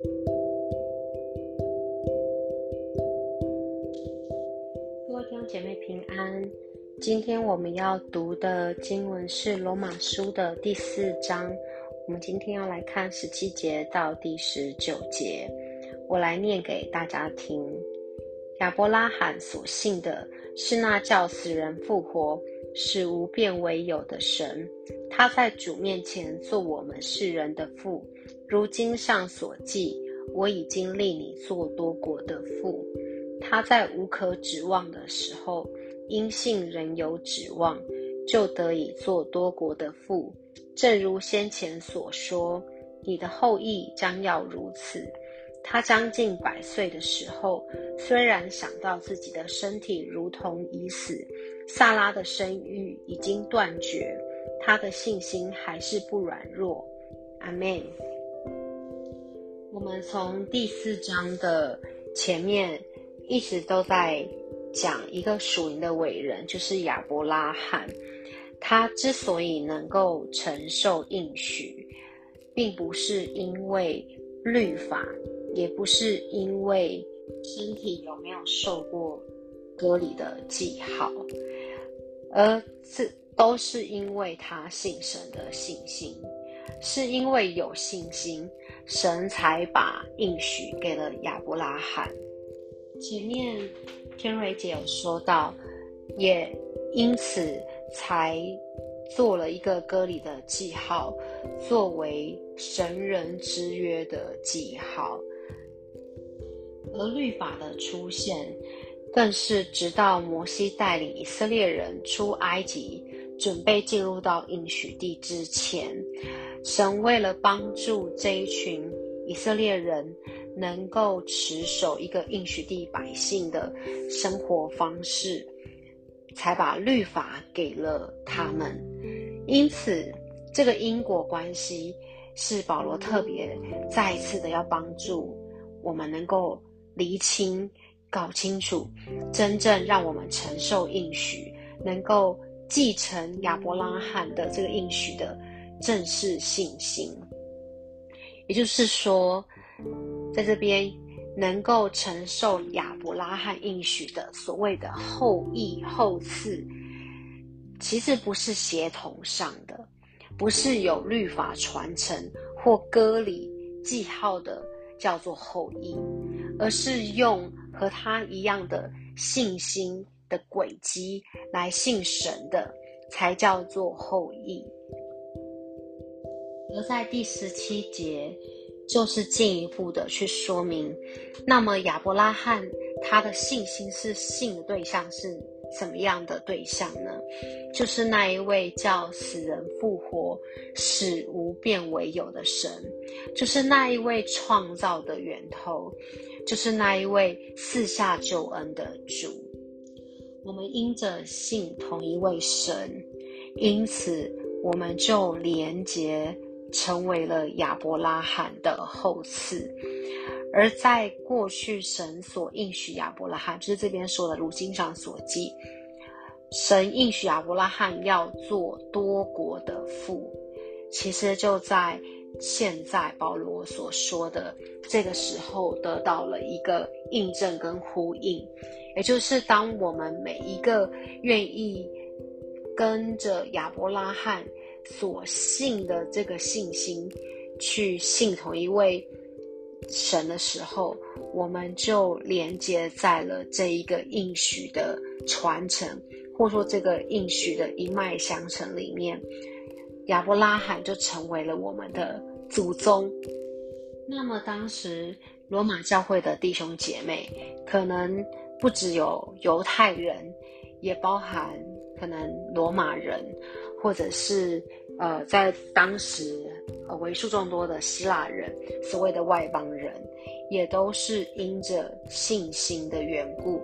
各位弟兄姐妹平安。今天我们要读的经文是罗马书的第四章。我们今天要来看十七节到第十九节。我来念给大家听。亚伯拉罕所信的是那叫死人复活、使无变为有的神。他在主面前做我们世人的父。如经上所记，我已经立你做多国的父。他在无可指望的时候，因信仍有指望，就得以做多国的父。正如先前所说，你的后裔将要如此。他将近百岁的时候，虽然想到自己的身体如同已死，萨拉的生育已经断绝，他的信心还是不软弱。阿门。我们从第四章的前面一直都在讲一个属灵的伟人，就是亚伯拉罕。他之所以能够承受应许，并不是因为律法。也不是因为身体有没有受过割礼的记号，而这都是因为他信神的信心，是因为有信心，神才把应许给了亚伯拉罕。前面天瑞姐有说到，也因此才做了一个割礼的记号，作为神人之约的记号。而律法的出现，更是直到摩西带领以色列人出埃及，准备进入到应许地之前，神为了帮助这一群以色列人能够持守一个应许地百姓的生活方式，才把律法给了他们。因此，这个因果关系是保罗特别再一次的要帮助我们能够。厘清、搞清楚，真正让我们承受应许、能够继承亚伯拉罕的这个应许的正式信心。也就是说，在这边能够承受亚伯拉罕应许的所谓的后裔、后嗣，其实不是协同上的，不是有律法传承或割礼记号的。叫做后裔，而是用和他一样的信心的轨迹来信神的，才叫做后裔。而在第十七节，就是进一步的去说明，那么亚伯拉罕他的信心是信的对象是。什么样的对象呢？就是那一位叫死人复活、使无变为有的神，就是那一位创造的源头，就是那一位四下救恩的主。我们因着信同一位神，因此我们就连结成为了亚伯拉罕的后嗣。而在过去，神所应许亚伯拉罕，就是这边说的，如经上所记，神应许亚伯拉罕要做多国的父。其实就在现在，保罗所说的这个时候，得到了一个印证跟呼应，也就是当我们每一个愿意跟着亚伯拉罕所信的这个信心，去信同一位。神的时候，我们就连接在了这一个应许的传承，或说这个应许的一脉相承里面，亚伯拉罕就成为了我们的祖宗。那么当时罗马教会的弟兄姐妹，可能不只有犹太人，也包含可能罗马人，或者是。呃，在当时，呃，为数众多的希腊人，所谓的外邦人，也都是因着信心的缘故，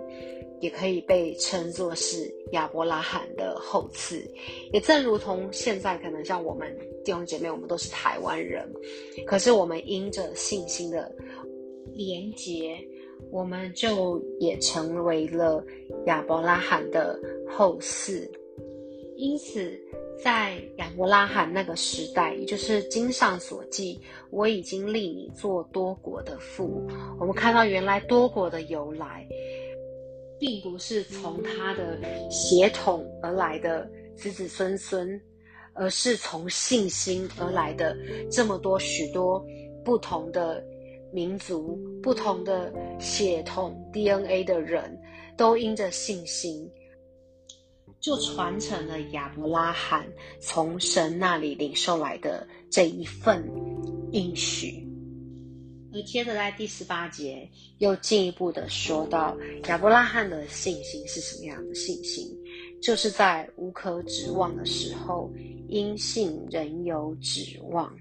也可以被称作是亚伯拉罕的后嗣。也正如同现在，可能像我们弟兄姐妹，我们都是台湾人，可是我们因着信心的连结，我们就也成为了亚伯拉罕的后嗣。因此。在亚伯拉罕那个时代，也就是经上所记，我已经立你做多国的父。我们看到原来多国的由来，并不是从他的血统而来的子子孙孙，而是从信心而来的这么多许多不同的民族、不同的血统 DNA 的人，都因着信心。就传承了亚伯拉罕从神那里领受来的这一份应许，而接着在第十八节又进一步的说到亚伯拉罕的信心是什么样的信心，就是在无可指望的时候，因信仍有指望。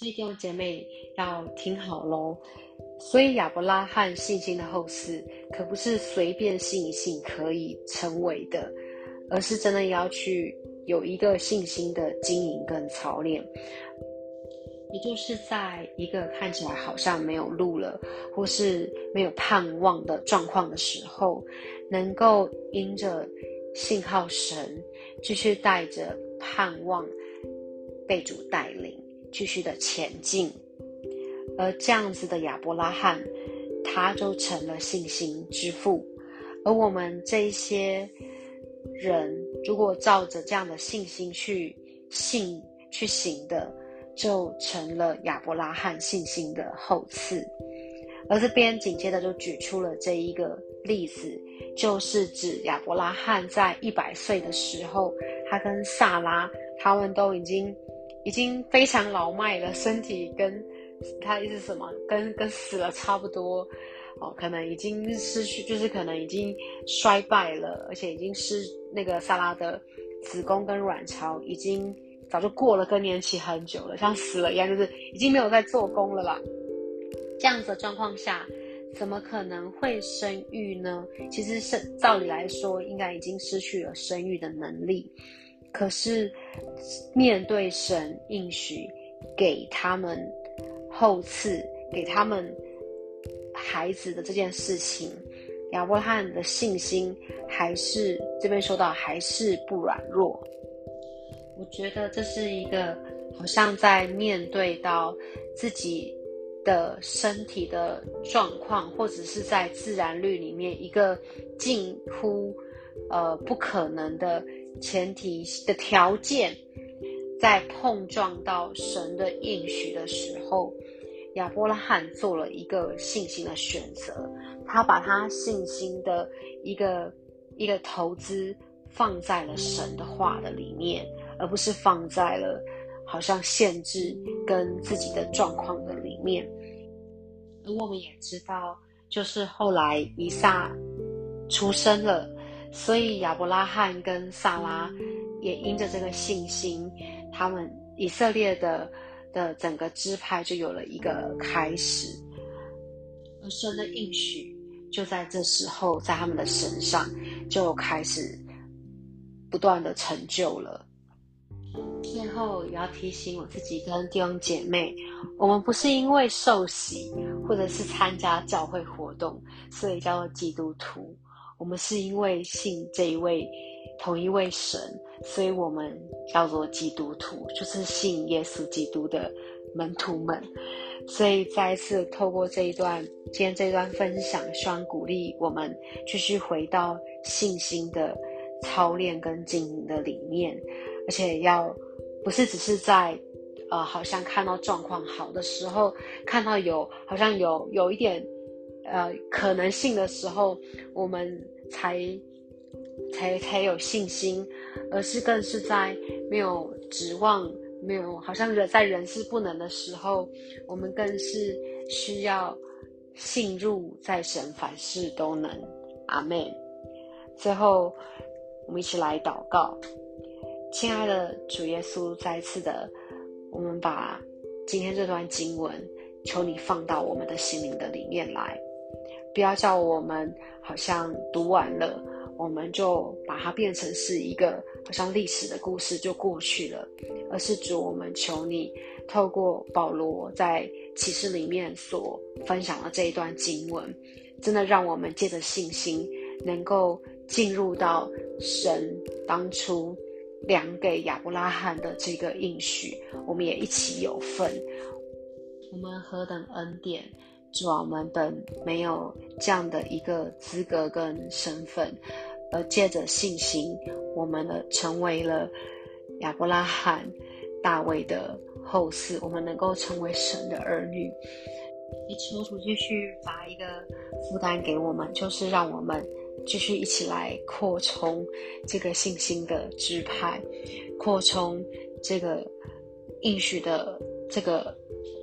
所以弟兄姐妹要听好喽，所以亚伯拉罕信心的后嗣可不是随便信一信可以成为的。而是真的要去有一个信心的经营跟操练，也就是在一个看起来好像没有路了，或是没有盼望的状况的时候，能够因着信靠神，继续带着盼望被主带领，继续的前进。而这样子的亚伯拉罕，他就成了信心之父。而我们这一些。人如果照着这样的信心去信去行的，就成了亚伯拉罕信心的后嗣。而这边紧接着就举出了这一个例子，就是指亚伯拉罕在一百岁的时候，他跟萨拉他们都已经已经非常老迈了，身体跟他意思什么，跟跟死了差不多。哦，可能已经失去，就是可能已经衰败了，而且已经失那个萨拉的子宫跟卵巢已经早就过了更年期很久了，像死了一样，就是已经没有在做工了啦。这样子的状况下，怎么可能会生育呢？其实是照理来说，应该已经失去了生育的能力。可是面对神应许给他们后赐，给他们。孩子的这件事情，亚伯拉罕的信心还是这边说到还是不软弱。我觉得这是一个好像在面对到自己的身体的状况，或者是在自然律里面一个近乎呃不可能的前提的条件，在碰撞到神的应许的时候。亚伯拉罕做了一个信心的选择，他把他信心的一个一个投资放在了神的话的里面，而不是放在了好像限制跟自己的状况的里面。而我们也知道，就是后来以撒出生了，所以亚伯拉罕跟萨拉也因着这个信心，他们以色列的。的整个支派就有了一个开始，而神的应许就在这时候在他们的身上就开始不断的成就了。最后也要提醒我自己跟弟兄姐妹，我们不是因为受洗或者是参加教会活动，所以叫做基督徒，我们是因为信这一位。同一位神，所以我们叫做基督徒，就是信耶稣基督的门徒们。所以再一次透过这一段，今天这段分享，希望鼓励我们继续回到信心的操练跟经营的理念，而且要不是只是在呃，好像看到状况好的时候，看到有好像有有一点呃可能性的时候，我们才。才才有信心，而是更是在没有指望、没有好像人在人事不能的时候，我们更是需要信入在神凡事都能。阿妹，最后我们一起来祷告，亲爱的主耶稣，再次的，我们把今天这段经文，求你放到我们的心灵的里面来，不要叫我们好像读完了。我们就把它变成是一个好像历史的故事就过去了，而是主，我们求你透过保罗在启示里面所分享的这一段经文，真的让我们借着信心，能够进入到神当初量给亚伯拉罕的这个应许，我们也一起有份。我们何等恩典！主啊，我们本没有这样的一个资格跟身份，而借着信心，我们呢成为了亚伯拉罕、大卫的后嗣，我们能够成为神的儿女。也求主继续把一个负担给我们，就是让我们继续一起来扩充这个信心的支派，扩充这个应许的这个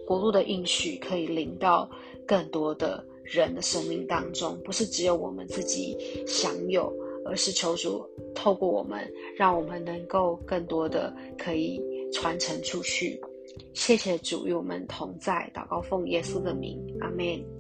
国度的应许，可以领到更多的人的生命当中，不是只有我们自己享有，而是求主透过我们，让我们能够更多的可以传承出去。谢谢主与我们同在，祷告奉耶稣的名，阿门。